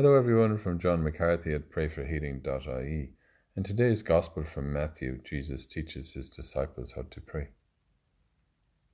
Hello, everyone, from John McCarthy at prayforhealing.ie. In today's Gospel from Matthew, Jesus teaches his disciples how to pray.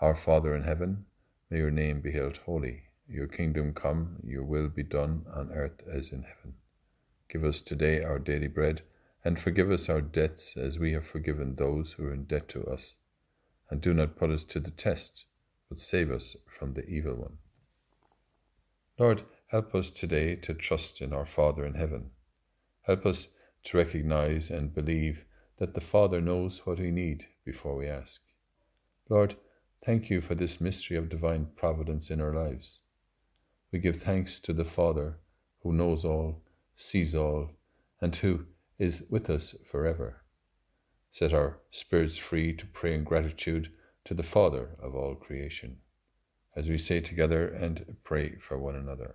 Our Father in heaven, may your name be held holy. Your kingdom come, your will be done on earth as in heaven. Give us today our daily bread, and forgive us our debts as we have forgiven those who are in debt to us. And do not put us to the test, but save us from the evil one. Lord, help us today to trust in our Father in heaven. Help us to recognize and believe that the Father knows what we need before we ask. Lord, thank you for this mystery of divine providence in our lives. We give thanks to the Father who knows all, sees all, and who is with us forever. Set our spirits free to pray in gratitude to the Father of all creation as we say together and pray for one another.